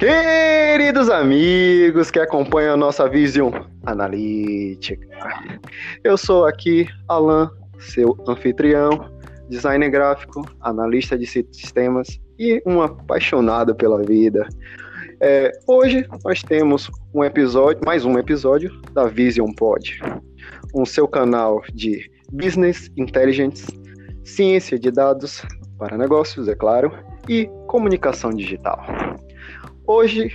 Queridos amigos que acompanham a nossa Vision Analítica, eu sou aqui Alan, seu anfitrião, designer gráfico, analista de sistemas e um apaixonado pela vida. É, hoje nós temos um episódio, mais um episódio da Vision Pod, um seu canal de business intelligence, ciência de dados para negócios, é claro, e comunicação digital. Hoje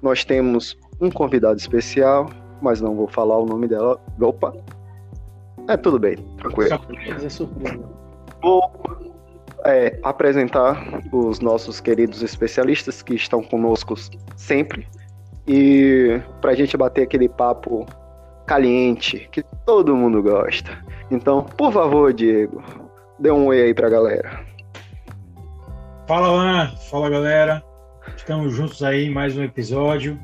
nós temos um convidado especial, mas não vou falar o nome dela. Opa! É tudo bem, tranquilo. Surpresa, surpresa. Vou é, apresentar os nossos queridos especialistas que estão conosco sempre e para a gente bater aquele papo caliente que todo mundo gosta. Então, por favor, Diego, dê um oi aí para a galera. Fala lá, fala galera. Estamos juntos aí em mais um episódio,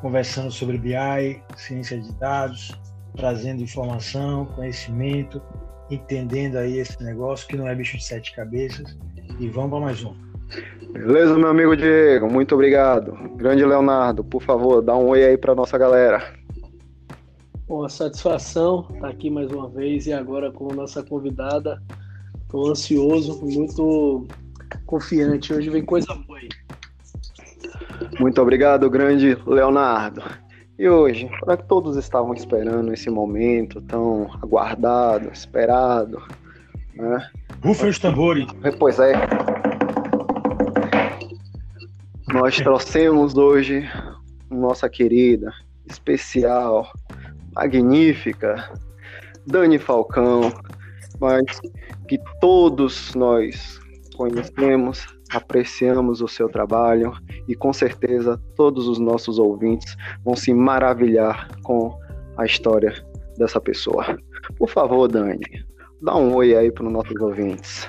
conversando sobre BI, ciência de dados, trazendo informação, conhecimento, entendendo aí esse negócio que não é bicho de sete cabeças. E vamos para mais um. Beleza, meu amigo Diego, muito obrigado. Grande Leonardo, por favor, dá um oi aí para nossa galera. Uma satisfação estar aqui mais uma vez e agora com a nossa convidada. Estou ansioso, muito confiante. Hoje vem coisa boa aí. Muito obrigado, grande Leonardo. E hoje, para que todos estavam esperando esse momento tão aguardado, esperado, né? Rufem os tambores. Pois é. Nós trouxemos hoje nossa querida, especial, magnífica Dani Falcão, mas que todos nós conhecemos apreciamos o seu trabalho e com certeza todos os nossos ouvintes vão se maravilhar com a história dessa pessoa. Por favor, Dani, dá um oi aí para os nossos ouvintes.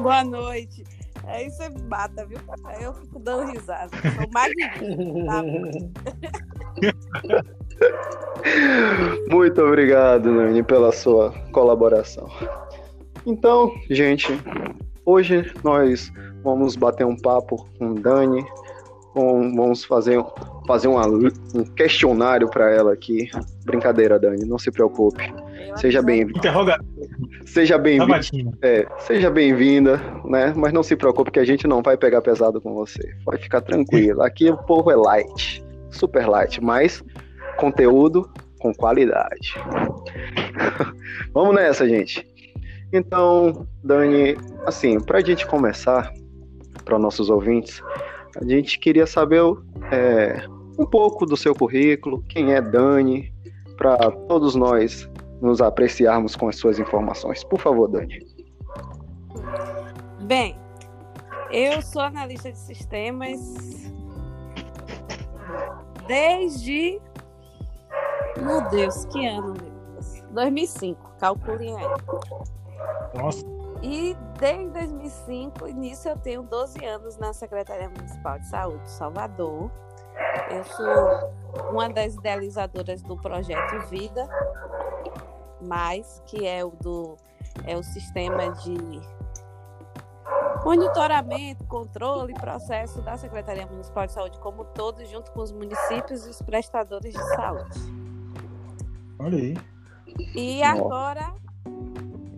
Boa noite. Aí você mata, viu? Aí eu fico dando risada. Sou magnífico. Tá? Muito obrigado, Nani, pela sua colaboração. Então, gente, Hoje nós vamos bater um papo com Dani, com, vamos fazer, fazer uma, um questionário para ela aqui. Brincadeira, Dani, não se preocupe. Seja bem-vinda. Interroga. Seja bem-vinda. Tá é, seja bem-vinda, né? Mas não se preocupe que a gente não vai pegar pesado com você. Pode ficar tranquilo. Aqui o povo é light, super light, mas conteúdo com qualidade. Vamos nessa, gente. Então, Dani, assim, para a gente começar, para nossos ouvintes, a gente queria saber é, um pouco do seu currículo, quem é Dani, para todos nós nos apreciarmos com as suas informações. Por favor, Dani. Bem, eu sou analista de sistemas desde. Meu Deus, que ano, meu Deus? 2005, calculem aí. Nossa. E desde 2005, nisso eu tenho 12 anos na Secretaria Municipal de Saúde de Salvador. Eu sou uma das idealizadoras do projeto Vida, mais que é o do é o sistema de monitoramento, controle e processo da Secretaria Municipal de Saúde como todo, junto com os municípios e os prestadores de saúde. Olha aí. E agora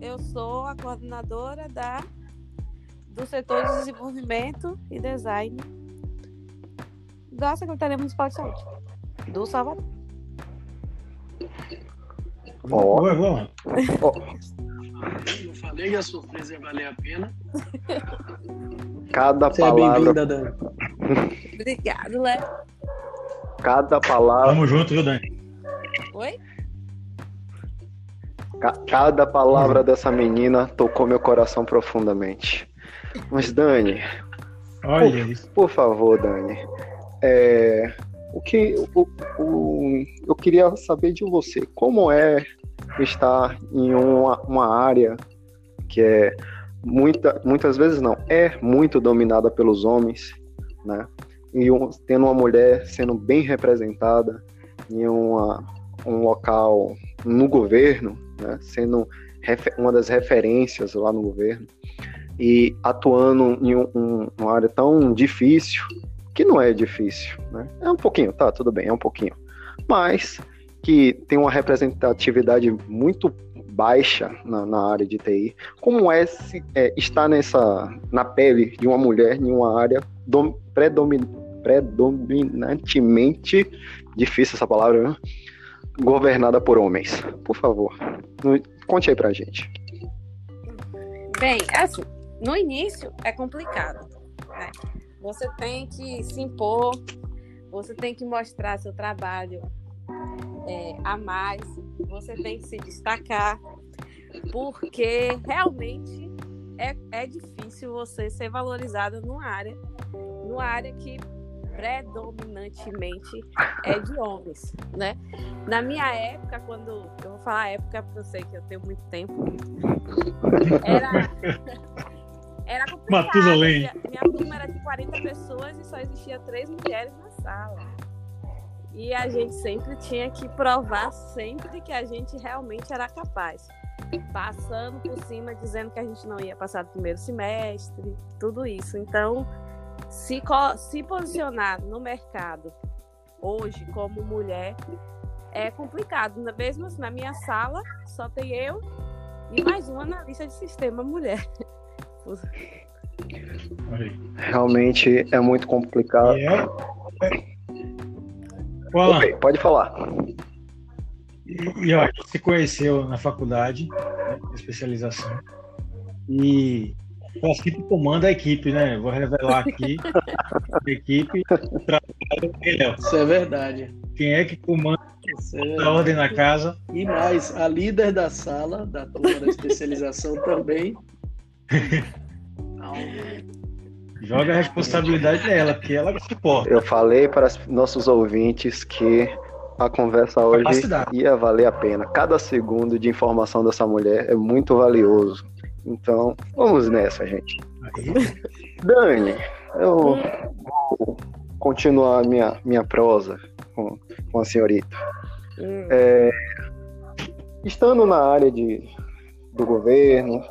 eu sou a coordenadora da, do setor de desenvolvimento e design da Secretaria Municipal de Saúde do Salvador. Oh. Boa, boa. Eu falei que a surpresa ia valer a pena. Cada Você palavra. É Dani. Obrigado, Léo. Cada palavra. Tamo junto, viu, Dani? Oi? Cada palavra dessa menina tocou meu coração profundamente. Mas, Dani, Olha por, por favor, Dani, é, o que o, o, eu queria saber de você, como é estar em uma, uma área que é muita, muitas vezes não, é muito dominada pelos homens, né? E um, tendo uma mulher sendo bem representada em uma, um local no governo, né, sendo uma das referências lá no governo. e atuando em um, um, uma área tão difícil, que não é difícil, né? É um pouquinho, tá, tudo bem, é um pouquinho. Mas que tem uma representatividade muito baixa na, na área de TI, como é, se, é, estar nessa, na pele de uma mulher em uma área dom, predomin, predominantemente, difícil essa palavra, né? Governada por homens. Por favor, conte aí pra gente. Bem, assim, no início é complicado. Né? Você tem que se impor, você tem que mostrar seu trabalho é, a mais, você tem que se destacar, porque realmente é, é difícil você ser valorizado numa área, numa área que predominantemente é de homens, né? Na minha época, quando eu vou falar época porque eu sei que eu tenho muito tempo, era era complicado. Matusalém. Minha, minha turma era de 40 pessoas e só existia três mulheres na sala. E a gente sempre tinha que provar sempre que a gente realmente era capaz. Passando por cima, dizendo que a gente não ia passar do primeiro semestre, tudo isso. Então, se, se posicionar no mercado hoje como mulher é complicado. Mesmo na minha sala, só tem eu e mais uma analista de sistema mulher. Realmente é muito complicado. Yeah. Okay, pode falar. E, e ó, se conheceu na faculdade, né, especialização. E o Felipe comanda a equipe, né? Vou revelar aqui. a equipe trabalha Isso é verdade. Quem é que comanda é a ordem na casa? E mais, a líder da sala, da turma da especialização também. Joga a responsabilidade nela, porque ela suporta. Eu falei para os nossos ouvintes que a conversa hoje ia valer a pena. Cada segundo de informação dessa mulher é muito valioso. Então, vamos nessa, gente. Aí. Dani, eu vou continuar minha, minha prosa com, com a senhorita. Hum. É, estando na área de, do governo,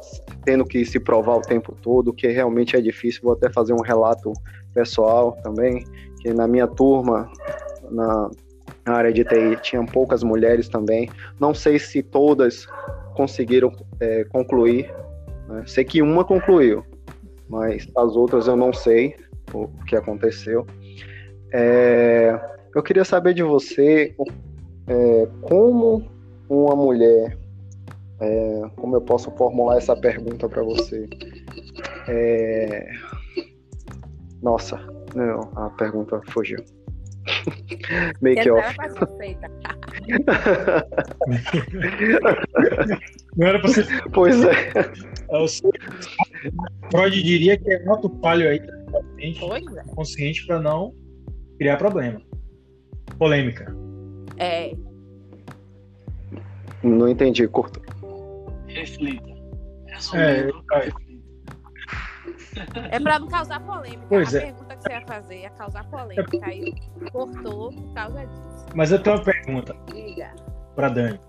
tendo que se provar o tempo todo, que realmente é difícil, vou até fazer um relato pessoal também, que na minha turma, na, na área de TI, tinham poucas mulheres também. Não sei se todas conseguiram é, concluir né? Sei que uma concluiu, mas as outras eu não sei o que aconteceu. É, eu queria saber de você é, como uma mulher, é, como eu posso formular essa pergunta para você? É, nossa, não, a pergunta fugiu. Make off. Não era pra ser. Pois é. é Freud diria que é alto palho aí, é. consciente para não criar problema. Polêmica. É. Não entendi, curto. Reflita. É, é para não causar polêmica. Pois a é. pergunta que você ia fazer ia causar polêmica. Aí cortou por causa disso. Mas eu tenho uma pergunta. Diga. Pra Dani.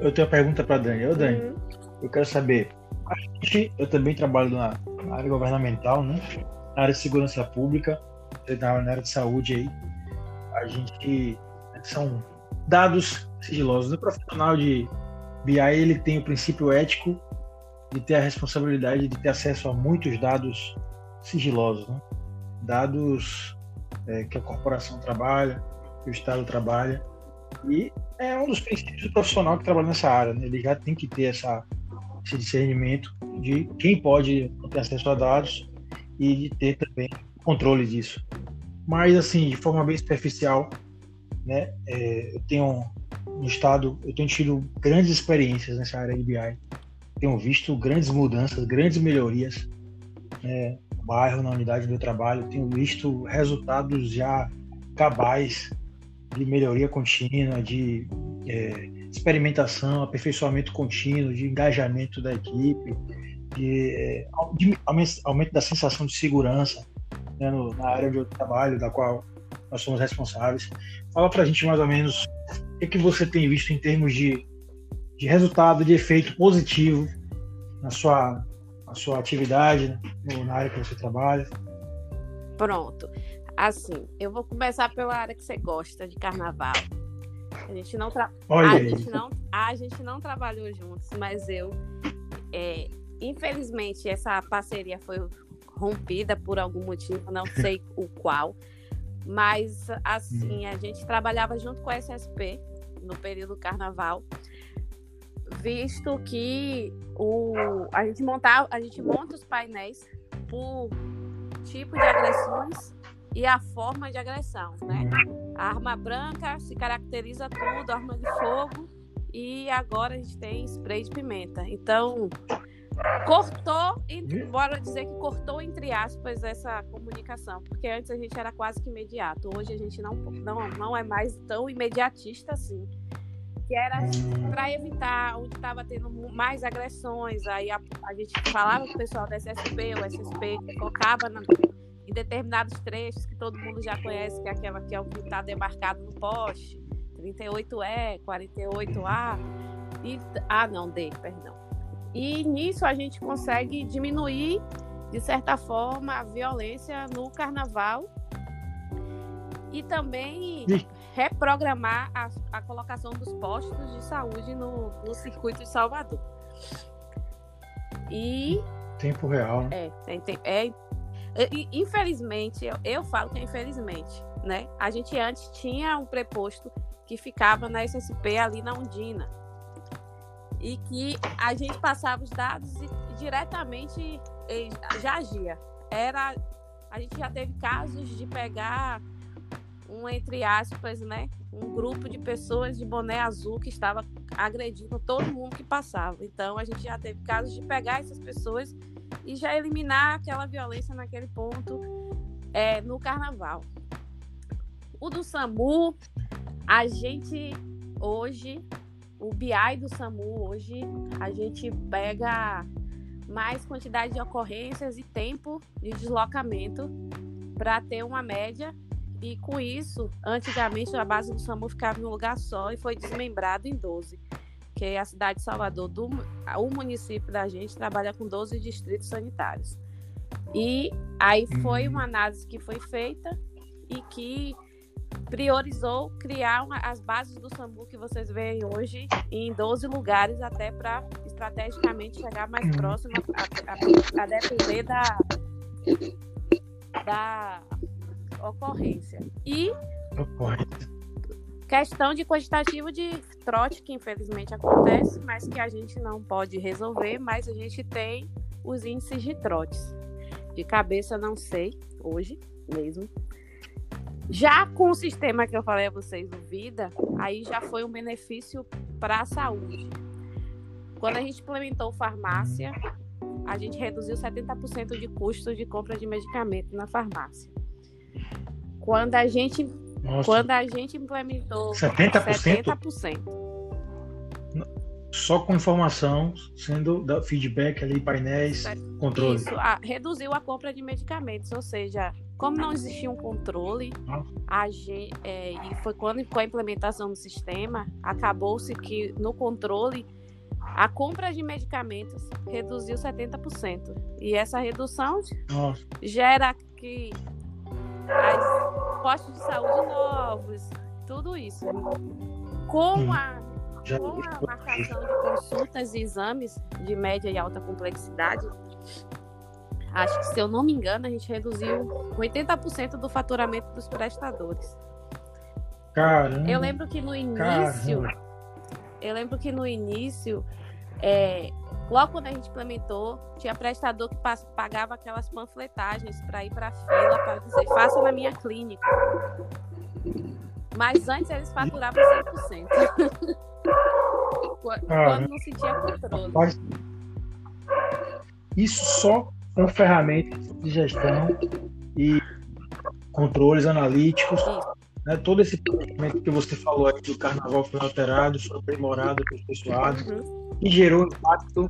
Eu tenho uma pergunta pra Dani. Ô, Dani, uhum. eu quero saber. Eu também trabalho na, área governamental, né? Na área de segurança pública, na área de saúde aí. A gente. Né, são dados sigilosos. O profissional de BI ele tem o princípio ético de ter a responsabilidade de ter acesso a muitos dados sigilosos, né? dados é, que a corporação trabalha, que o Estado trabalha, e é um dos princípios do profissional que trabalha nessa área. Né? Ele já tem que ter essa, esse discernimento de quem pode ter acesso a dados e de ter também controle disso. Mas, assim, de forma bem superficial, né, é, eu tenho no Estado, eu tenho tido grandes experiências nessa área de BI tenho visto grandes mudanças, grandes melhorias né, no bairro, na unidade do meu trabalho. Tenho visto resultados já cabais de melhoria contínua, de é, experimentação, aperfeiçoamento contínuo, de engajamento da equipe, de, é, de aumento da sensação de segurança né, no, na área eu trabalho, da qual nós somos responsáveis. Fala para a gente mais ou menos o que, é que você tem visto em termos de de resultado, de efeito positivo na sua a sua atividade né, na área que você trabalha. Pronto. Assim, eu vou começar pela área que você gosta de carnaval. A gente não, tra... a gente não, a gente não trabalhou juntos, mas eu, é, infelizmente, essa parceria foi rompida por algum motivo, não sei o qual. Mas, assim, a gente trabalhava junto com a SSP no período do carnaval, visto que o, a, gente montar, a gente monta os painéis por tipo de agressões e a forma de agressão, né? A arma branca se caracteriza tudo, arma de fogo, e agora a gente tem spray de pimenta. Então, cortou, bora dizer que cortou, entre aspas, essa comunicação, porque antes a gente era quase que imediato, hoje a gente não, não, não é mais tão imediatista assim. Que era para evitar onde estava tendo mais agressões, aí a, a, gente falava com o pessoal da SSP, o SSP focava na, em determinados trechos que todo mundo já conhece, que é aquela que é o que está demarcado no poste, 38E, 48A, e, ah não, D, perdão. E nisso a gente consegue diminuir, de certa forma, a violência no carnaval. E também reprogramar a, a colocação dos postos de saúde no, no circuito de Salvador. E. Tempo real. Né? É, tem, é, é, infelizmente, eu, eu falo que é infelizmente, né? A gente antes tinha um preposto que ficava na SSP ali na Undina e que a gente passava os dados e, e diretamente já agia. Era, a gente já teve casos de pegar um, entre aspas, né, um grupo de pessoas de boné azul que estava agredindo todo mundo que passava. Então a gente já teve casos de pegar essas pessoas e já eliminar aquela violência naquele ponto é, no carnaval. O do SAMU, a gente hoje o BI do SAMU hoje a gente pega mais quantidade de ocorrências e tempo de deslocamento para ter uma média. E com isso, antigamente a base do SAMU ficava em um lugar só e foi desmembrado em 12. Que é a cidade de Salvador, do, o município da gente trabalha com 12 distritos sanitários. E aí foi uma análise que foi feita e que priorizou criar uma, as bases do SAMU que vocês veem hoje em 12 lugares, até para estrategicamente chegar mais próximo a, a, a, depender da, da ocorrência. E questão de quantitativo de trote, que infelizmente acontece, mas que a gente não pode resolver, mas a gente tem os índices de trotes. De cabeça não sei, hoje mesmo, já com o sistema que eu falei a vocês do Vida, aí já foi um benefício para a saúde. Quando a gente implementou farmácia, a gente reduziu 70% de custos de compra de medicamento na farmácia. Quando a gente, quando a gente implementou 70%? 70%. Só com informação, sendo da feedback ali, painéis, controle. Isso, a, reduziu a compra de medicamentos, ou seja, como não existia um controle, a, é, e foi quando com a implementação do sistema, acabou-se que no controle a compra de medicamentos reduziu 70%. E essa redução Nossa. gera que as postos de saúde novos, tudo isso. Com a, com a marcação de consultas e exames de média e alta complexidade, acho que se eu não me engano, a gente reduziu 80% do faturamento dos prestadores. Caramba. Eu lembro que no início, Caramba. eu lembro que no início, é, logo quando a gente implementou, tinha prestador que pagava aquelas panfletagens para ir para a fila para dizer faça na minha clínica. Mas antes eles faturavam 100%. quando não se tinha controle. Isso só com ferramentas de gestão e controles analíticos. Né? Todo esse planejamento que você falou aí do carnaval foi alterado, foi aprimorado, aperfeiçoado uhum. e gerou impacto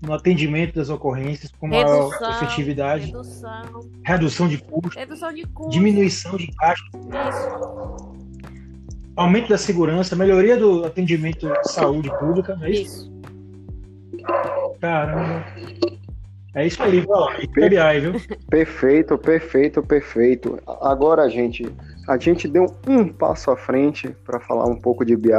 no atendimento das ocorrências com maior redução, efetividade, redução, redução de custos, redução de custo, diminuição de gastos, aumento da segurança, melhoria do atendimento de saúde pública, não é isso? isso. Caramba. É isso aí, BI, viu? Perfeito, perfeito, perfeito. Agora, gente, a gente deu um passo à frente para falar um pouco de BI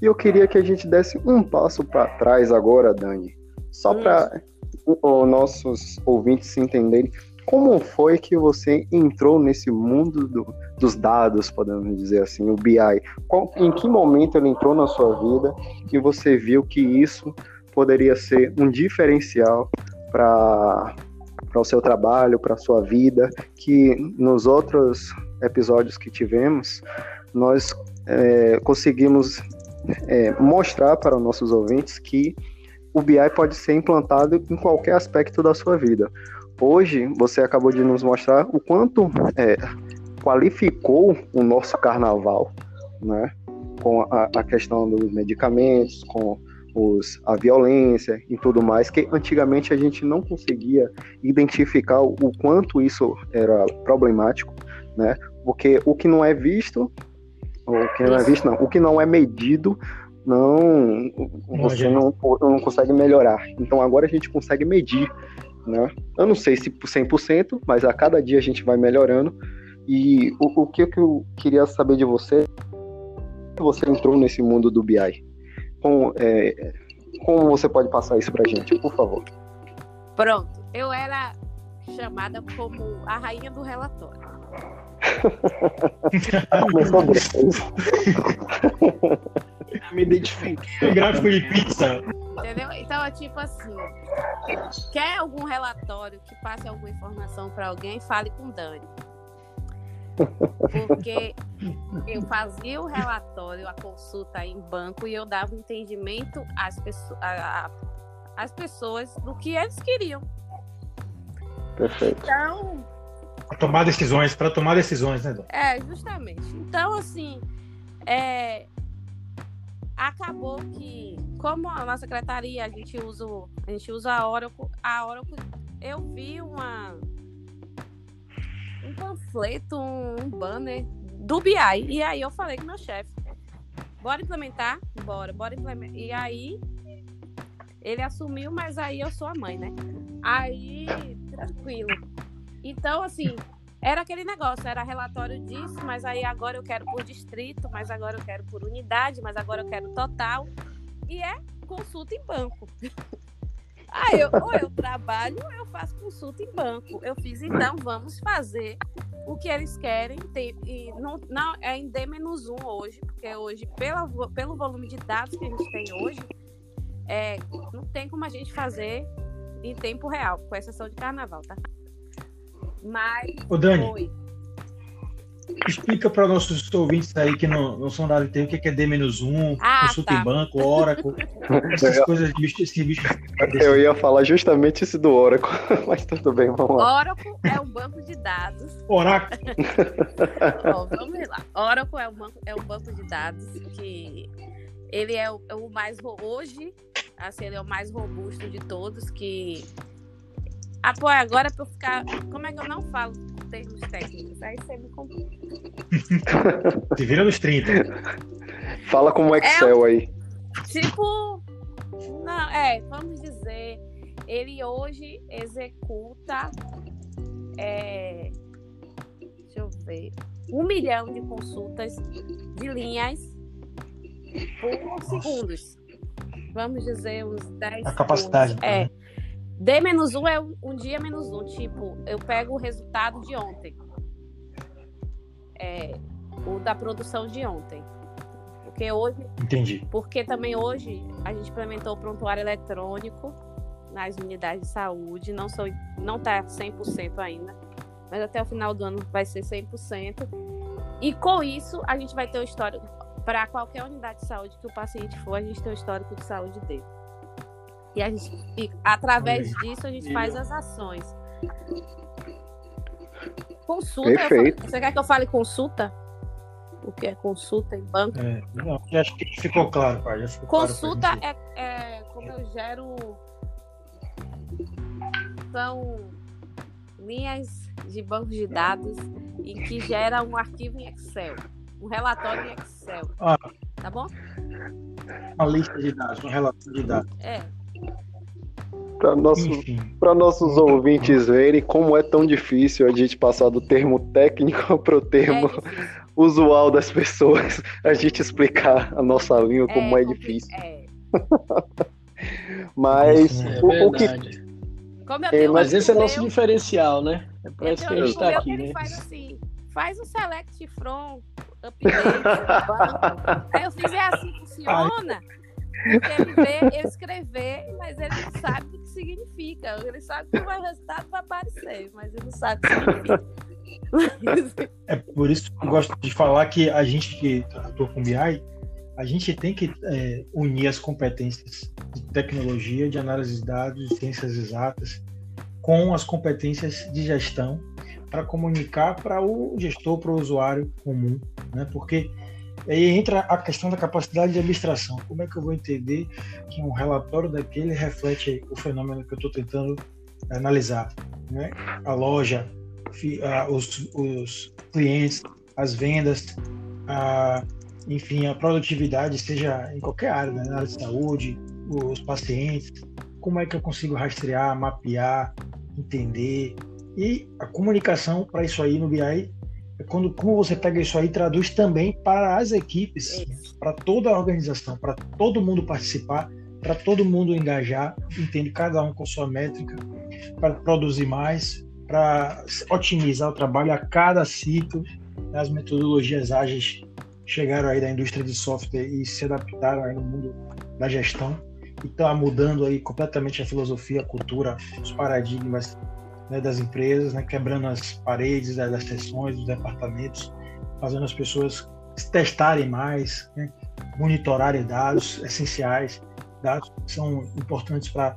e eu queria que a gente desse um passo para trás agora, Dani, só para os nossos ouvintes se entenderem como foi que você entrou nesse mundo do, dos dados, podemos dizer assim, o BI? Qual, em que momento ele entrou na sua vida e você viu que isso poderia ser um diferencial para o seu trabalho, para a sua vida, que nos outros episódios que tivemos, nós é, conseguimos é, mostrar para os nossos ouvintes que o BI pode ser implantado em qualquer aspecto da sua vida. Hoje, você acabou de nos mostrar o quanto é, qualificou o nosso carnaval, né? Com a, a questão dos medicamentos, com os, a violência e tudo mais, que antigamente a gente não conseguia identificar o, quanto isso era problemático, né? Porque o que não é visto, o que não é visto não, o que não é medido, não você não, não consegue melhorar. Então agora a gente consegue medir, né? Eu não sei se por 100%, mas a cada dia a gente vai melhorando. E o, o que eu queria saber de você, você entrou nesse mundo do BI? Como, é, como você pode passar isso pra gente, por favor? Pronto, eu era chamada como a rainha do relatório. Começou bem. Me identifiquei. Gráfico de pizza. Entendeu? Então é tipo assim: quer algum relatório que passe alguma informação para alguém, fale com Dani. Porque eu fazia o relatório, a consulta em banco e eu dava entendimento às, pessoas, às pessoas do que eles queriam. Perfeito. Então. Para tomar decisões, para tomar decisões, né, Dom? É, justamente. Então, assim, é, acabou que, como a nossa secretaria, a gente usa, a gente usa a Oracle, a Oracle, eu vi uma um panfleto, um banner do BI. E aí eu falei com meu chefe, bora implementar? Bora, bora implementar. E aí ele assumiu, mas aí eu sou a mãe, né? Aí, tranquilo. Então, assim, era aquele negócio, era relatório disso, mas aí agora eu quero por distrito, mas agora eu quero por unidade, mas agora eu quero total. E é consulta em banco. Aí eu, ou eu trabalho ou eu faço consulta em banco. Eu fiz, então vamos fazer o que eles querem. Ter, e não, não, é em D-1 hoje, porque hoje, pela, pelo volume de dados que a gente tem hoje, é, não tem como a gente fazer em tempo real, com exceção de carnaval, tá? Mas. Ô, Dani. Foi. Explica para nossos ouvintes aí que não, não são da área o que é D-1, ah, consulta tá. em banco, Oracle, essas coisas, esse bicho. Eu ia falar justamente esse do Oracle, mas tudo bem, vamos lá. Oracle é um banco de dados. Oracle. Ó, vamos lá. Oracle é um banco, é um banco de dados que ele é o, é o mais hoje, assim, ele é o mais robusto de todos que apoia agora para eu ficar. Como é que eu não falo termos técnicos? Aí você me complica. Se vira nos 30. Fala como Excel é, aí. Tipo. Não, é, vamos dizer. Ele hoje executa. É, deixa eu ver. Um milhão de consultas de linhas por segundos. Vamos dizer uns 10 A capacidade. Segundos. É. D menos um é um dia menos um. Tipo, eu pego o resultado de ontem. É, o da produção de ontem. Porque hoje. Entendi. Porque também hoje a gente implementou o prontuário eletrônico nas unidades de saúde. Não, sou, não tá 100% ainda. Mas até o final do ano vai ser 100%. E com isso, a gente vai ter o histórico. Para qualquer unidade de saúde que o paciente for, a gente tem o histórico de saúde dele. E, a gente, e através disso a gente faz as ações. Consulta. Perfeito. Falo, você quer que eu fale consulta? O que é consulta em banco? É, não, acho que ficou claro, pai. Ficou consulta claro é, é como eu gero. São linhas de banco de dados e que gera um arquivo em Excel, um relatório em Excel. Ah, tá bom? Uma lista de dados, um relatório de dados. É. para nosso, nossos ouvintes verem como é tão difícil a gente passar do termo técnico para o termo é usual das pessoas, a gente explicar a nossa língua como é, é difícil. É. Mas é o, o, que. É, mas esse é nosso diferencial, né? É por isso que a gente está aqui, né? Faz assim, faz um select from update. Aí eu fiz, é assim, funciona. Ele vê escrever, mas ele não sabe o que significa. Ele sabe que o resultado vai aparecer, mas ele não sabe o que significa. É por isso que eu gosto de falar que a gente que atua com BI, a gente tem que é, unir as competências de tecnologia, de análise de dados, de ciências exatas, com as competências de gestão para comunicar para o gestor, para o usuário comum, né? Porque aí entra a questão da capacidade de administração. Como é que eu vou entender que um relatório daquele reflete o fenômeno que eu estou tentando analisar? Né? A loja, os, os clientes, as vendas, a, enfim, a produtividade, seja em qualquer área, né? na área de saúde, os pacientes, como é que eu consigo rastrear, mapear, entender. E a comunicação para isso aí no BI quando como você pega isso aí e traduz também para as equipes, para toda a organização, para todo mundo participar, para todo mundo engajar, entende? Cada um com sua métrica, para produzir mais, para otimizar o trabalho a cada ciclo. As metodologias ágeis chegaram aí da indústria de software e se adaptaram aí no mundo da gestão. E está mudando aí completamente a filosofia, a cultura, os paradigmas né, das empresas, né, quebrando as paredes das, das sessões, dos departamentos, fazendo as pessoas testarem mais, né, monitorarem dados essenciais, dados que são importantes para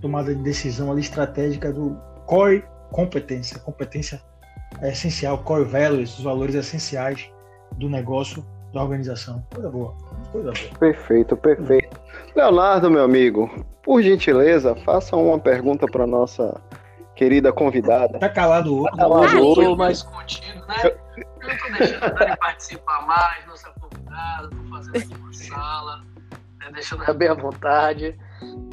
tomada de decisão ali estratégica do core competência, competência é essencial, core values, os valores essenciais do negócio, da organização. Coisa boa, coisa boa. Perfeito, perfeito. Leonardo, meu amigo, por gentileza, faça uma pergunta para nossa querida convidada. Tá calado hoje. Tá calado hoje. mais contigo, né? Eu tô deixando ele participar mais, nossa convidada, tô fazendo aqui uma sala, né? deixando ela bem à vontade.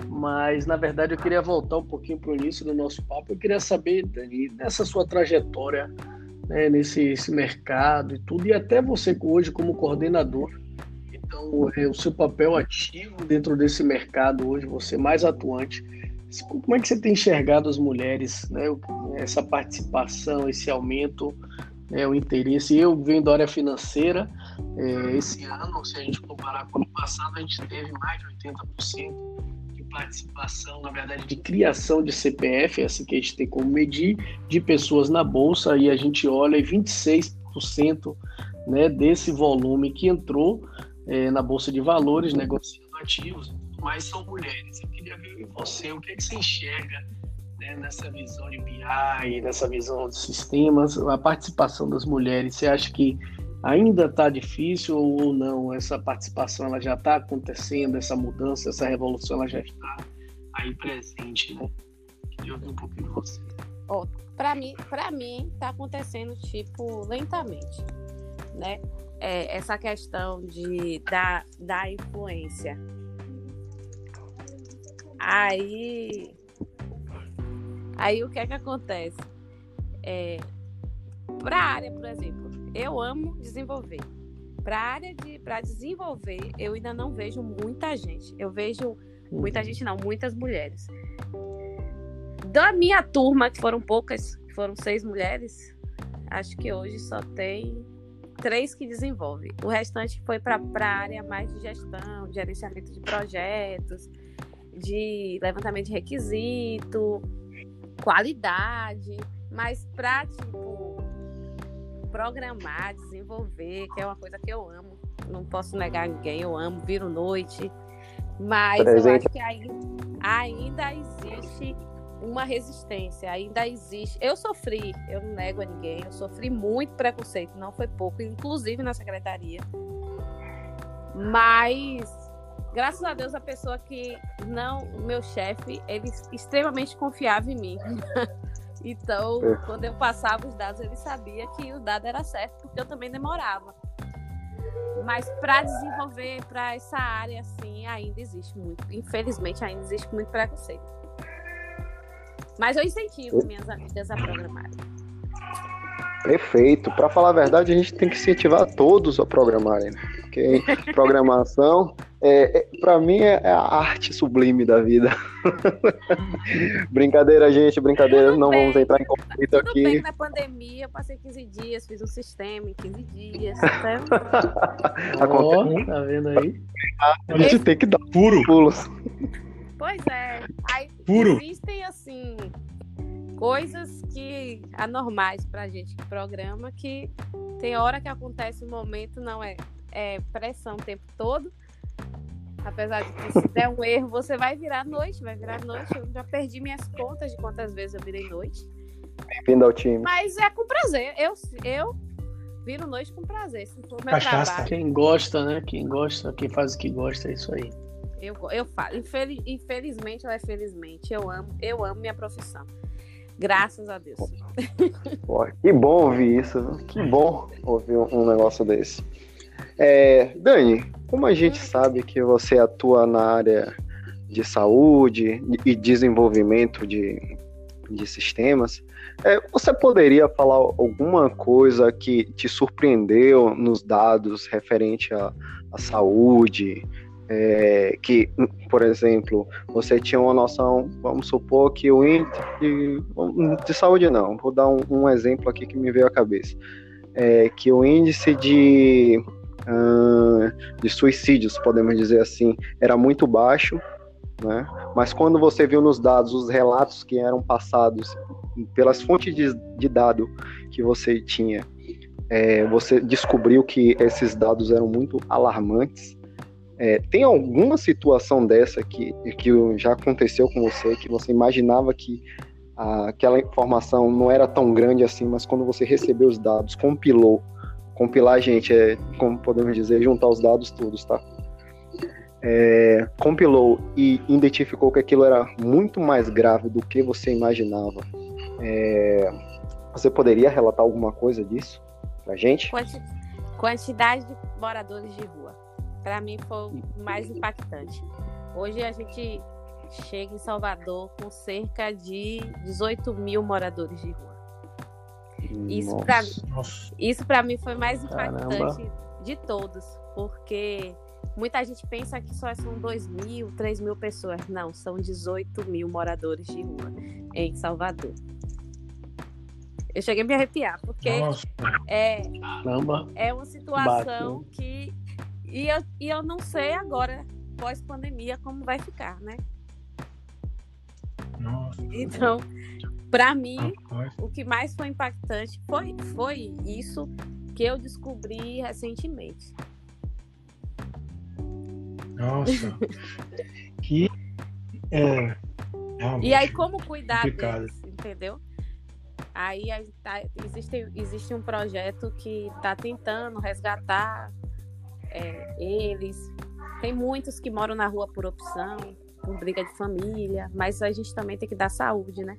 Mas, na verdade, eu queria voltar um pouquinho para o início do nosso papo. Eu queria saber, Dani, dessa sua trajetória né, nesse mercado e tudo, e até você hoje como coordenador. Então, é, o seu papel ativo dentro desse mercado hoje, você mais atuante como é que você tem enxergado as mulheres, né? Essa participação, esse aumento, né? o interesse. Eu venho da área financeira, é, esse ano, se a gente comparar com o ano passado, a gente teve mais de 80% de participação, na verdade, de criação de CPF, assim que a gente tem como medir, de pessoas na bolsa, e a gente olha e 26% né, desse volume que entrou é, na bolsa de valores, negociando ativos, mais são mulheres. Eu queria ver em você o que, é que você enxerga né, nessa visão de BI, nessa visão de sistemas, a participação das mulheres. Você acha que ainda está difícil ou não? Essa participação ela já está acontecendo, essa mudança, essa revolução ela já está aí presente, né? Queria ouvir um pouquinho de você. Oh, para mim, para mim está acontecendo tipo lentamente, né? É, essa questão de da, da influência Aí. Aí o que é que acontece? É, para a área, por exemplo, eu amo desenvolver. Para área de para desenvolver, eu ainda não vejo muita gente. Eu vejo muita gente não, muitas mulheres. Da minha turma, que foram poucas, que foram seis mulheres, acho que hoje só tem três que desenvolvem. O restante foi para a área mais de gestão, gerenciamento de projetos, de levantamento de requisito, qualidade, mas para tipo programar, desenvolver, que é uma coisa que eu amo, não posso negar ninguém, eu amo, viro noite, mas Presente. eu acho que ainda, ainda existe uma resistência, ainda existe. Eu sofri, eu não nego a ninguém, eu sofri muito preconceito, não foi pouco, inclusive na secretaria. Mas graças a Deus, a pessoa que não, o meu chefe, ele extremamente confiava em mim. então, é. quando eu passava os dados, ele sabia que o dado era certo, porque eu também demorava. Mas para desenvolver para essa área, assim, ainda existe muito. Infelizmente, ainda existe muito preconceito. Mas eu incentivo minhas amigas a programarem. Perfeito. Para falar a verdade, a gente tem que incentivar todos a programarem. Né? Porque programação, é, é para mim, é, é a arte sublime da vida. brincadeira, gente, brincadeira. Tudo não bem. vamos entrar em conflito Tudo aqui. Bem, na pandemia, eu passei 15 dias, fiz um sistema em 15 dias. Tá, oh, tá vendo aí? A gente Esse... tem que dar puro pulos. Pois é. Aí Puro. existem, assim, coisas que anormais pra gente que programa, que tem hora que acontece um momento, não é, é pressão o tempo todo. Apesar de que se der um erro, você vai virar noite, vai virar noite. Eu já perdi minhas contas de quantas vezes eu virei noite. Bem-vindo ao time. Mas é com prazer. Eu, eu viro noite com prazer. Se for meu trabalho. Quem gosta, né? Quem gosta, quem faz o que gosta, é isso aí. Eu, eu falo, infeliz, infelizmente ou é felizmente, eu amo, eu amo minha profissão. Graças a Deus. Pô, que bom ouvir isso, que bom ouvir um negócio desse. É, Dani, como a gente sabe que você atua na área de saúde e desenvolvimento de, de sistemas, é, você poderia falar alguma coisa que te surpreendeu nos dados referente à, à saúde, é, que, por exemplo, você tinha uma noção, vamos supor que o índice de, de saúde não, vou dar um, um, exemplo aqui que me veio à cabeça, é, que o índice de, uh, de suicídios, podemos dizer assim, era muito baixo, né? mas quando você viu nos dados os relatos que eram passados pelas fontes de, de dado que você tinha, é, você descobriu que esses dados eram muito alarmantes, é, tem alguma situação dessa que, que já aconteceu com você, que você imaginava que a, aquela informação não era tão grande assim, mas quando você recebeu os dados, compilou, compilar, gente, é como podemos dizer, juntar os dados todos, tá? É, compilou e identificou que aquilo era muito mais grave do que você imaginava. É, você poderia relatar alguma coisa disso pra gente? Quantidade de moradores de rua para mim foi o mais impactante. Hoje a gente chega em Salvador com cerca de 18 mil moradores de rua. Isso para isso para mim foi mais impactante Caramba. de todos, porque muita gente pensa que só são 2 mil, 3 mil pessoas. Não, são 18 mil moradores de rua em Salvador. Eu cheguei a me arrepiar, porque é, é uma situação Bate. que e eu, e eu não sei agora, pós-pandemia, como vai ficar, né? Nossa. Então, para mim, o que mais foi impactante foi, foi isso que eu descobri recentemente. Nossa. que é, e aí como cuidar complicado. deles, entendeu? Aí tá, existe, existe um projeto que está tentando resgatar é, eles. Tem muitos que moram na rua por opção, por briga de família, mas a gente também tem que dar saúde, né?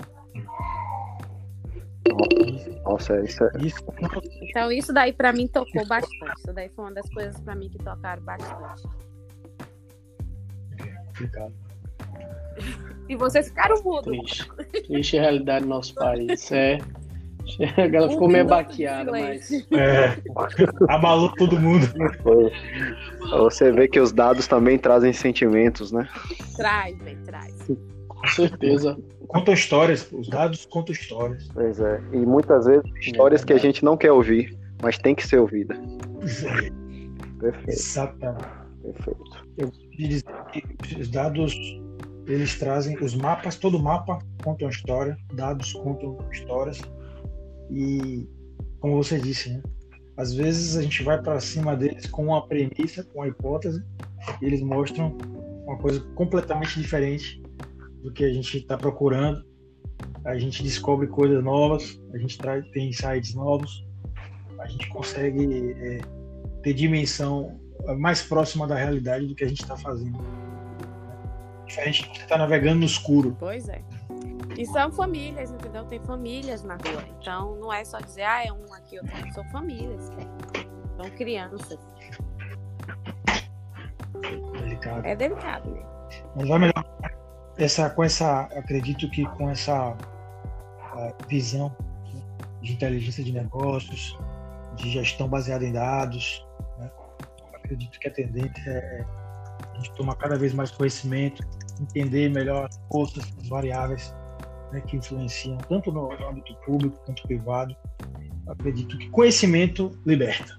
Nossa, isso é... Então isso daí para mim tocou bastante. Isso daí foi uma das coisas para mim que tocaram bastante. Obrigado. E vocês ficaram mudos. Triste. Triste realidade do nosso país. É. Ela ficou meio baqueada, mas. É, abalou todo mundo. Foi. Você vê que os dados também trazem sentimentos, né? Traz, bem, traz. Com certeza. Contam histórias, os dados contam histórias. Pois é. E muitas vezes histórias é que a gente não quer ouvir, mas tem que ser ouvida. Perfeito. Exatamente. Perfeito. Eu dizer que os dados eles trazem os mapas, todo mapa conta uma história, dados contam histórias e, como você disse, né? às vezes a gente vai para cima deles com uma premissa, com uma hipótese, e eles mostram uma coisa completamente diferente do que a gente está procurando. A gente descobre coisas novas, a gente traz, tem insights novos, a gente consegue é, ter dimensão mais próxima da realidade do que a gente está fazendo. Diferente de você estar tá navegando no escuro. Pois é. E são famílias, entendeu? Tem famílias na rua. Então não é só dizer, ah, é um aqui, outro aqui. São famílias. São crianças. Delicado. É delicado. Mas vai melhorar. Essa, com essa, acredito que com essa visão de inteligência de negócios, de gestão baseada em dados, né? acredito que a tendência é a gente tomar cada vez mais conhecimento, entender melhor as forças, as variáveis né, que influenciam tanto no âmbito público quanto privado. Acredito que conhecimento liberta.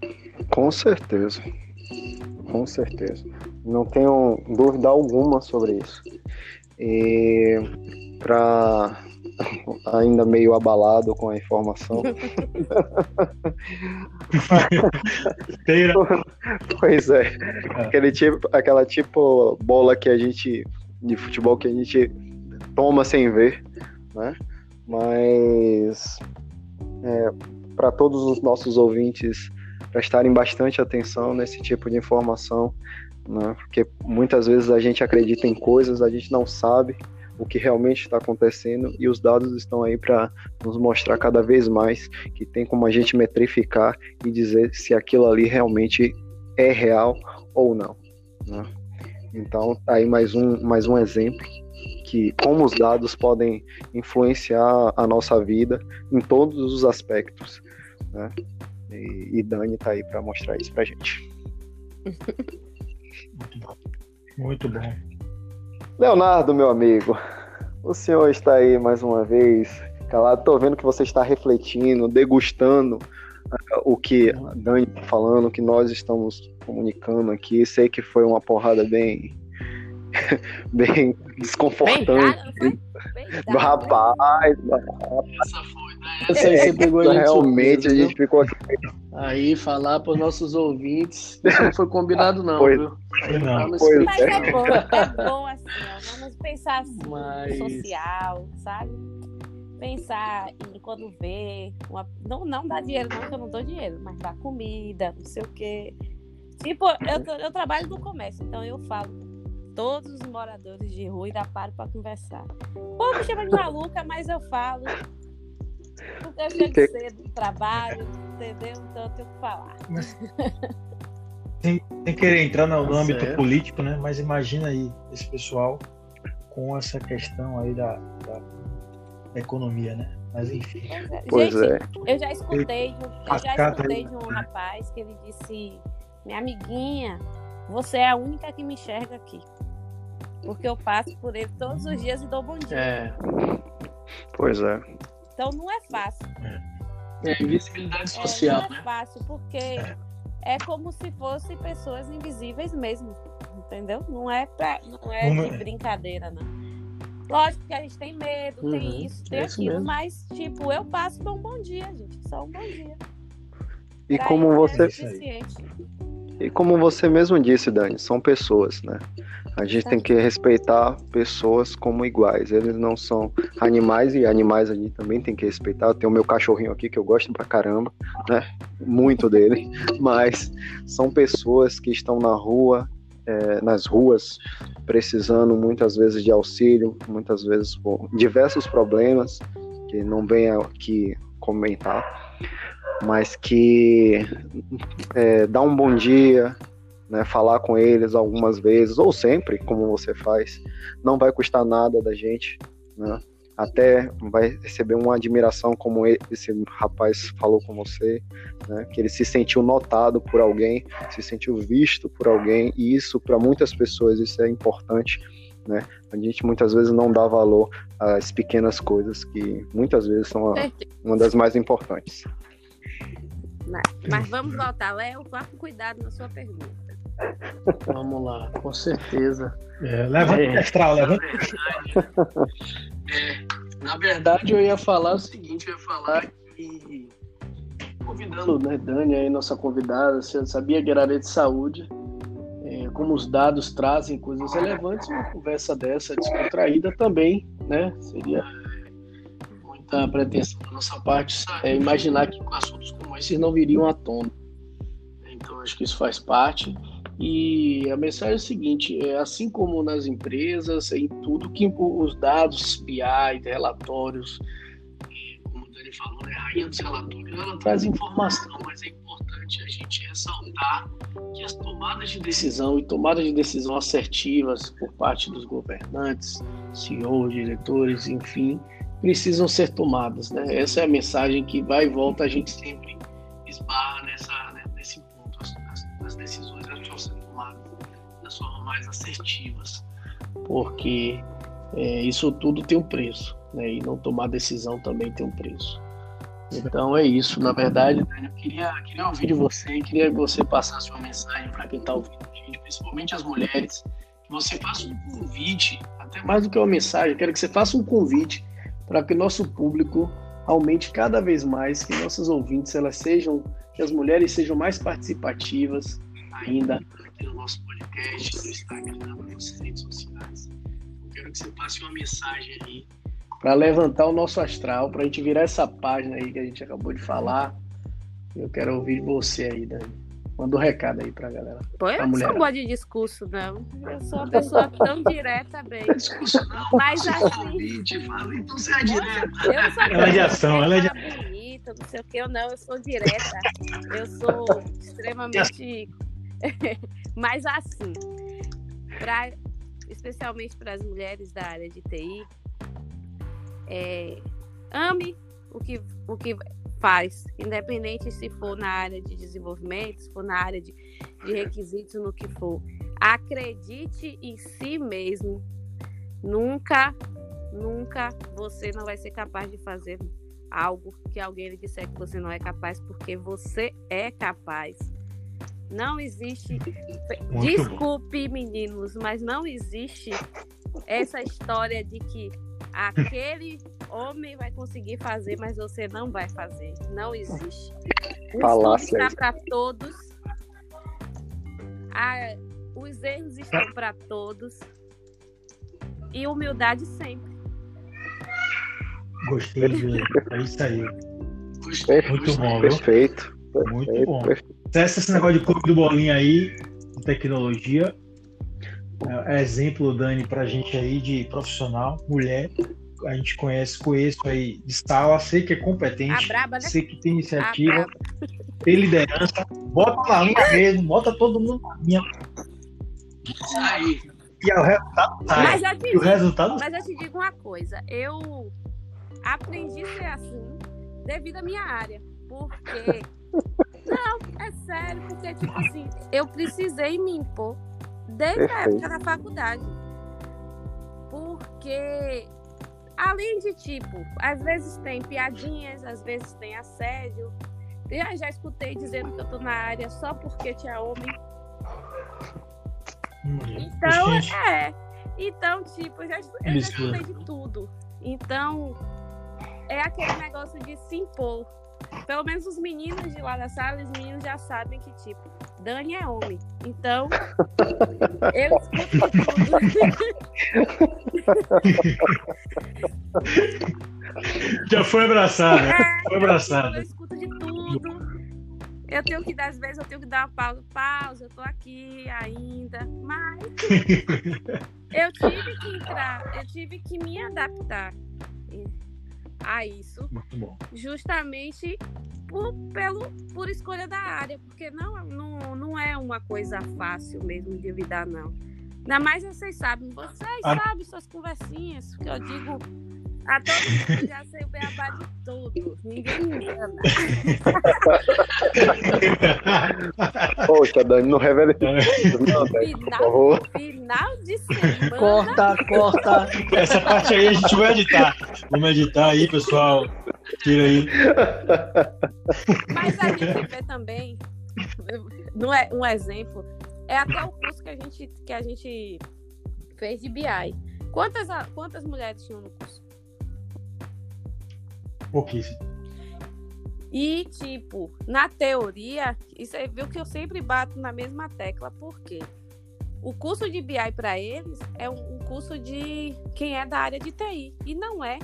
Com certeza, com certeza. Não tenho dúvida alguma sobre isso. E para ainda meio abalado com a informação. pois é. Aquele tipo, aquela tipo bola que a gente de futebol que a gente toma sem ver, né? Mas é, para todos os nossos ouvintes prestarem bastante atenção nesse tipo de informação, né? Porque muitas vezes a gente acredita em coisas, a gente não sabe o que realmente está acontecendo e os dados estão aí para nos mostrar cada vez mais que tem como a gente metrificar e dizer se aquilo ali realmente é real ou não. Né? Então, tá aí mais um, mais um exemplo que como os dados podem influenciar a nossa vida em todos os aspectos. Né? E, e Dani está aí para mostrar isso para gente. Muito bom. Muito bom. Leonardo, meu amigo, o senhor está aí mais uma vez calado. Estou vendo que você está refletindo, degustando uh, o que a Dani está falando, o que nós estamos comunicando aqui. Sei que foi uma porrada bem, bem desconfortante. Bem do rapaz. Essa foi, Essa aí você pegou Realmente a gente ficou aqui. Aí falar para os nossos ouvintes, isso não foi combinado, não, pois, viu? Não. Pois Mas é. é bom, é bom assim, ó. Vamos pensar assim, Mas... social, sabe? Pensar em quando vê. Uma... Não, não dá dinheiro, não, que eu não dou dinheiro, mas dá comida, não sei o quê. Tipo, eu, eu trabalho no comércio, então eu falo todos os moradores de rua e dá paro para conversar. Pô, me chama de maluca, mas eu falo. Porque eu chego que... cedo do trabalho, entendeu? Então eu tenho que falar. Mas, sem, sem, querer entrar no, no tá âmbito político, né? Mas imagina aí esse pessoal com essa questão aí da, da, da economia, né? Mas enfim. Pois Gente, é. eu já escutei, eu já escutei de um rapaz que ele disse, minha amiguinha, você é a única que me enxerga aqui. Porque eu passo por ele todos os dias e dou bom dia. É. Pois é. Então não é fácil. É invisibilidade social. É, não é né? fácil, porque é. é como se fossem pessoas invisíveis mesmo. Entendeu? Não é, pra, não é de é? brincadeira, não. Lógico que a gente tem medo, uhum, tem isso, tem é aquilo, mesmo. mas, tipo, eu passo por um bom dia, gente. Só um bom dia. E pra como você. E como você mesmo disse, Dani, são pessoas, né? A gente tem que respeitar pessoas como iguais. Eles não são animais e animais a gente também tem que respeitar. Tem o meu cachorrinho aqui que eu gosto pra caramba, né? Muito dele. Mas são pessoas que estão na rua, é, nas ruas, precisando muitas vezes de auxílio, muitas vezes por diversos problemas que não venho aqui comentar mas que é, dá um bom dia, né, falar com eles algumas vezes, ou sempre, como você faz, não vai custar nada da gente, né? até vai receber uma admiração como esse rapaz falou com você, né? que ele se sentiu notado por alguém, se sentiu visto por alguém, e isso para muitas pessoas isso é importante, né? A gente muitas vezes não dá valor às pequenas coisas que muitas vezes são uma das mais importantes. Mas, mas vamos voltar, Léo, vá com cuidado na sua pergunta. Vamos lá, com certeza. É, levanta é, astral, levanta. É, na verdade, eu ia falar o seguinte, eu ia falar que convidando, né, Dani aí, nossa convidada, você sabia que era área de saúde, é, como os dados trazem coisas relevantes, uma conversa dessa descontraída também, né, seria muita pretensão da nossa parte é imaginar que assuntos como esses não viriam à tona. Então, acho que isso faz parte. E a mensagem é a seguinte: é assim como nas empresas, em tudo que os dados BI, relatórios, como o ele falou, né, rainha dos relatórios, ela traz informação, mas é importante a gente ressaltar que as tomadas de decisão e tomadas de decisão assertivas por parte dos governantes, CEOs, diretores, enfim, precisam ser tomadas. Né? Essa é a mensagem que vai e volta, a gente sempre esbarra nessa, né, nesse ponto. As, as, as decisões mais assertivas, porque é, isso tudo tem um preço né? E não tomar decisão também tem um preço. Então é isso. Na verdade, eu queria, queria ouvir de você, queria que você passasse uma mensagem para quem está ouvindo a gente, principalmente as mulheres, que você faça um convite, até mais do que uma mensagem, eu quero que você faça um convite para que nosso público aumente cada vez mais, que nossas ouvintes elas sejam, que as mulheres sejam mais participativas ainda aqui no nosso podcast, no Instagram, nas redes sociais. Eu quero que você passe uma mensagem aí para levantar o nosso astral, para a gente virar essa página aí que a gente acabou de falar. Eu quero ouvir você aí, Dani. Manda um recado aí pra galera. Pô, eu não sou boa de discurso, não. Eu sou uma pessoa tão direta bem. Discurso não. Mas assim. então você é direta. Eu sou ela é de ação, ela é de bonita, não sei o que, eu não, eu sou direta. Eu sou extremamente. Mas assim, pra... especialmente para as mulheres da área de TI, é, ame o que, o que faz, independente se for na área de desenvolvimento, se for na área de, de requisitos, no que for. Acredite em si mesmo. Nunca, nunca você não vai ser capaz de fazer algo que alguém lhe disser que você não é capaz, porque você é capaz. Não existe. Muito Desculpe, bom. meninos, mas não existe essa história de que aquele homem vai conseguir fazer, mas você não vai fazer. Não existe. O Falácia está para todos. A, os erros estão para todos. E humildade sempre. Gostei de É isso aí. Perfeito, Muito bom, perfeito. Muito bom. Perfeito. Esse negócio de clube do bolinha aí, tecnologia, é, exemplo, Dani, para a gente aí de profissional, mulher. A gente conhece, conheço aí de sala, sei que é competente, braba, né? sei que tem iniciativa, tem liderança. Bota na linha mesmo, bota todo mundo na linha. Aí. E o resultado Mas eu, te digo, o resultado... mas eu te digo uma coisa, eu aprendi a ser assim devido à minha área. Porque. Não, porque, tipo assim, eu precisei me impor desde Perfeito. a época da faculdade. Porque, além de tipo, às vezes tem piadinhas, às vezes tem assédio. Eu já escutei dizendo que eu tô na área só porque tinha homem. Hum, então, é. Então, tipo, eu já, eu já escutei de tudo. Então, é aquele negócio de se impor. Pelo menos os meninos de lá da sala, os meninos já sabem que, tipo, Dani é homem. Então, eu escuto tudo. Já foi abraçada. É, foi abraçada. Eu escuto de tudo. Eu tenho que dar, às vezes, eu tenho que dar uma pausa. Pausa, eu tô aqui ainda. Mas eu tive que entrar, eu tive que me adaptar a isso. Justamente por, pelo, por escolha da área, porque não, não, não é uma coisa fácil mesmo de lidar, não. Ainda mais vocês sabem, vocês ah. sabem suas conversinhas, que eu digo a todo mundo já sei o beabá de tudo. Ninguém me engana. Poxa, Dani, não revela esse não, Dani, final, final de semana. Corta, corta. Essa parte aí a gente vai editar. Vamos editar aí, pessoal. Tira aí. Mas a gente vê também, não é um exemplo, é até o curso que a gente, que a gente fez de BI. Quantas, quantas mulheres tinham no curso? Pouquíssimo. E, tipo, na teoria, isso aí viu que eu sempre bato na mesma tecla, porque o curso de BI para eles é um, um, curso de quem é da área de TI. E não é.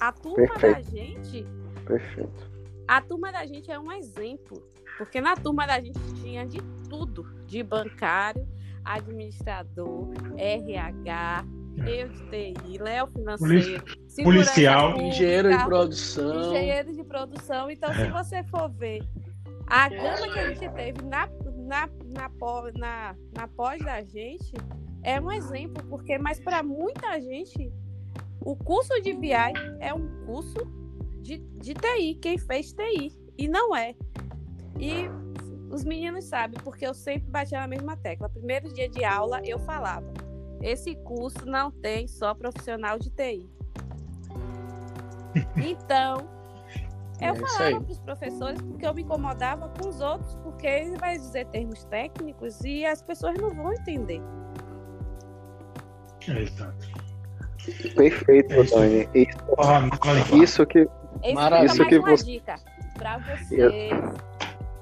A turma Perfeito. da gente. Perfeito. A turma da gente é um exemplo. Porque na turma da gente tinha de tudo: de bancário, administrador, RH, eu de TI, Léo financeiro, policial, pública, engenheiro de produção. Engenheiro de produção. Então, é. se você for ver a gama que a gente teve na, na, na, na, na pós da gente, é um exemplo, porque, mas para muita gente, o curso de BI é um curso de, de TI, quem fez TI, e não é. E os meninos sabem, porque eu sempre batia na mesma tecla. Primeiro dia de aula, eu falava: esse curso não tem só profissional de TI. Então, eu é falava para os professores porque eu me incomodava com os outros, porque ele vai dizer termos técnicos e as pessoas não vão entender. Exato. Perfeito, é Dani. Isso, oh, isso que. Maravilha. Isso que você... dica para vocês.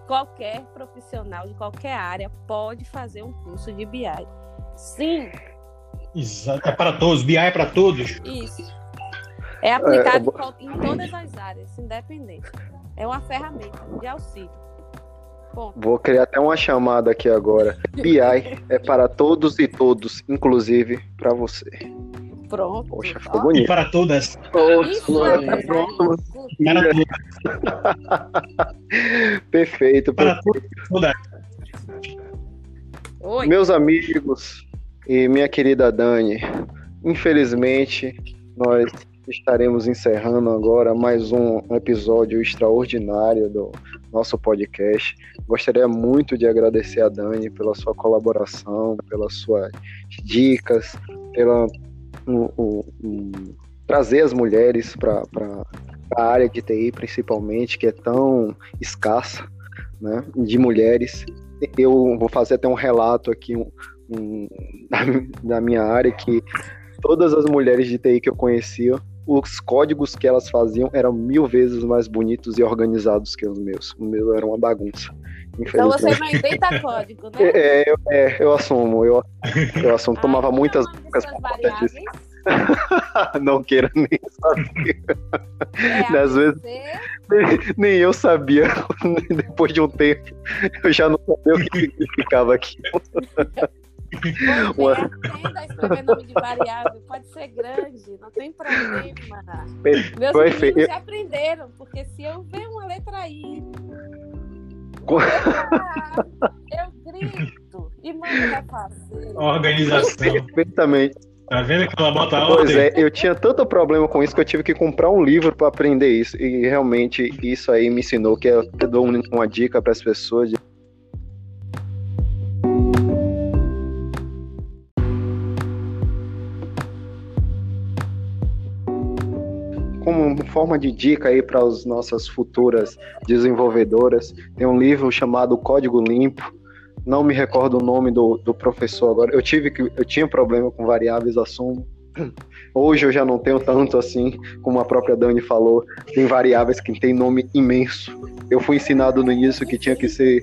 Qualquer profissional de qualquer área pode fazer um curso de BI. Sim. Exato. É para todos. BI é para todos. Isso. É aplicado é, em todas as áreas, independente. É uma ferramenta de auxílio. Ponto. Vou criar até uma chamada aqui agora. BI é para todos e todos, inclusive para você. Pronto. Poxa, ficou bonito. E para todas. Isso, é, pronto. perfeito. Para todas. Oi. Meus amigos e minha querida Dani, infelizmente nós estaremos encerrando agora mais um episódio extraordinário do nosso podcast. Gostaria muito de agradecer a Dani pela sua colaboração, pelas suas dicas, pela um, um, um, trazer as mulheres para a área de TI, principalmente, que é tão escassa, né, de mulheres. Eu vou fazer até um relato aqui da, da minha área que todas as mulheres de TI que eu conhecia os códigos que elas faziam eram mil vezes mais bonitos e organizados que os meus. O meu era uma bagunça. Então você não inventa código, né? É, eu, é, eu assumo. Eu, eu assumo. Ah, Tomava muitas bocas Não queira nem saber. É, Às vezes nem, nem eu sabia. Depois de um tempo, eu já não sabia o que significava aquilo. Uma... Aprenda a escrever nome de variável, pode ser grande, não tem problema. Meus Perfeito. meninos já aprenderam, porque se eu ver uma letra I, eu, grito e mando fazer. Organização. Perfeitamente. Tá vendo que ela bota ordem? Pois é, eu tinha tanto problema com isso que eu tive que comprar um livro para aprender isso. E realmente isso aí me ensinou que eu dou uma dica para as pessoas de forma de dica aí para as nossas futuras desenvolvedoras, tem um livro chamado Código Limpo. Não me recordo o nome do, do professor agora. Eu tive que eu tinha problema com variáveis, assumo. Hoje eu já não tenho tanto assim, como a própria Dani falou. Tem variáveis que tem nome imenso. Eu fui ensinado no início que tinha que ser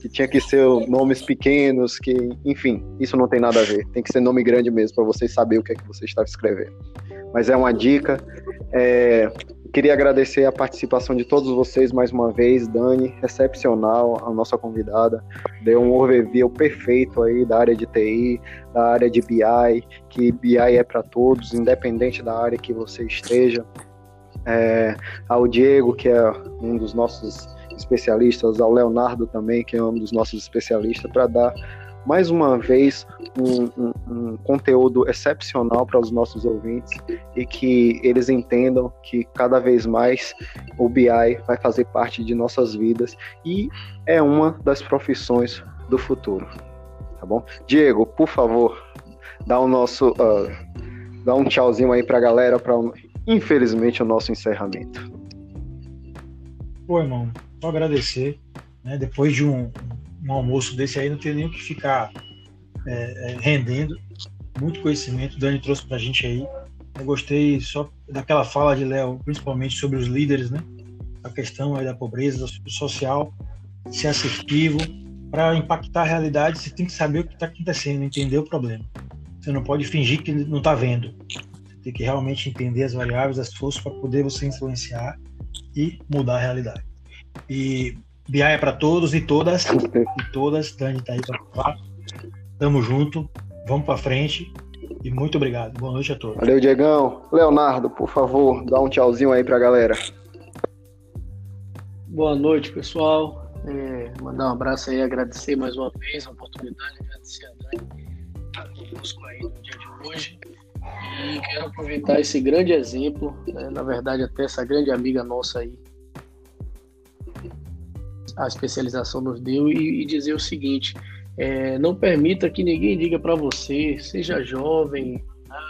que tinha que ser nomes pequenos, que, enfim, isso não tem nada a ver. Tem que ser nome grande mesmo para vocês saberem o que é que você estava escrevendo mas é uma dica. É, queria agradecer a participação de todos vocês mais uma vez, Dani, excepcional, a nossa convidada, deu um overview perfeito aí da área de TI, da área de BI, que BI é para todos, independente da área que você esteja. É, ao Diego, que é um dos nossos especialistas, ao Leonardo também, que é um dos nossos especialistas, para dar mais uma vez um, um, um conteúdo excepcional para os nossos ouvintes e que eles entendam que cada vez mais o BI vai fazer parte de nossas vidas e é uma das profissões do futuro. Tá bom? Diego, por favor, dá o nosso uh, dá um tchauzinho aí para a galera para infelizmente o nosso encerramento. Pô, irmão, só agradecer, né? Depois de um, um almoço desse aí não tem nem o que ficar é, é, rendendo. Muito conhecimento, o Dani trouxe para a gente aí. Eu gostei só daquela fala de Léo, principalmente sobre os líderes, né? A questão aí da pobreza, social, ser assertivo. Para impactar a realidade, você tem que saber o que está acontecendo, entender o problema. Você não pode fingir que não está vendo. Você tem que realmente entender as variáveis, as forças para poder você influenciar e mudar a realidade. E BI é para todos e todas. E todas. Dani tá aí para falar. Tamo junto. Vamos para frente. e muito obrigado. Boa noite a todos. Valeu, Diegão. Leonardo, por favor, dá um tchauzinho aí pra galera. Boa noite, pessoal. É, mandar um abraço aí, agradecer mais uma vez a oportunidade, agradecer a Dani estar conosco aí no dia de hoje. E quero aproveitar esse grande exemplo, né, na verdade, até essa grande amiga nossa aí, a especialização nos deu, e, e dizer o seguinte: é, não permita que ninguém diga para você, seja jovem,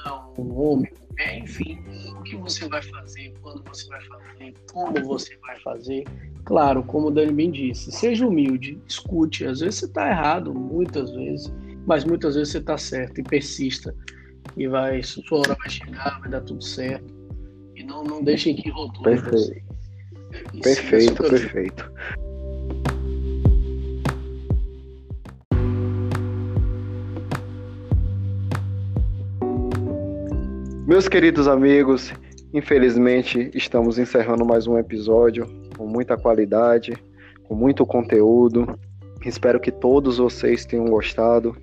não, um homem, é, enfim, o que você vai fazer, quando você vai fazer, como você vai fazer. Claro, como o Dani bem disse, seja humilde, escute. Às vezes você está errado, muitas vezes, mas muitas vezes você está certo e persista. E vai, sua hora vai chegar, vai dar tudo certo. E não, não deixem que rotule você. Perfeito, perfeito. Meus queridos amigos, infelizmente estamos encerrando mais um episódio com muita qualidade, com muito conteúdo. Espero que todos vocês tenham gostado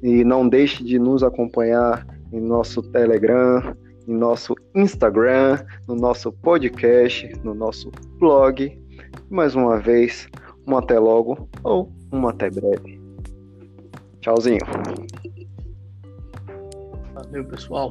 e não deixe de nos acompanhar em nosso Telegram, em nosso Instagram, no nosso podcast, no nosso blog. Mais uma vez, um até logo ou um até breve. Tchauzinho. Valeu, pessoal.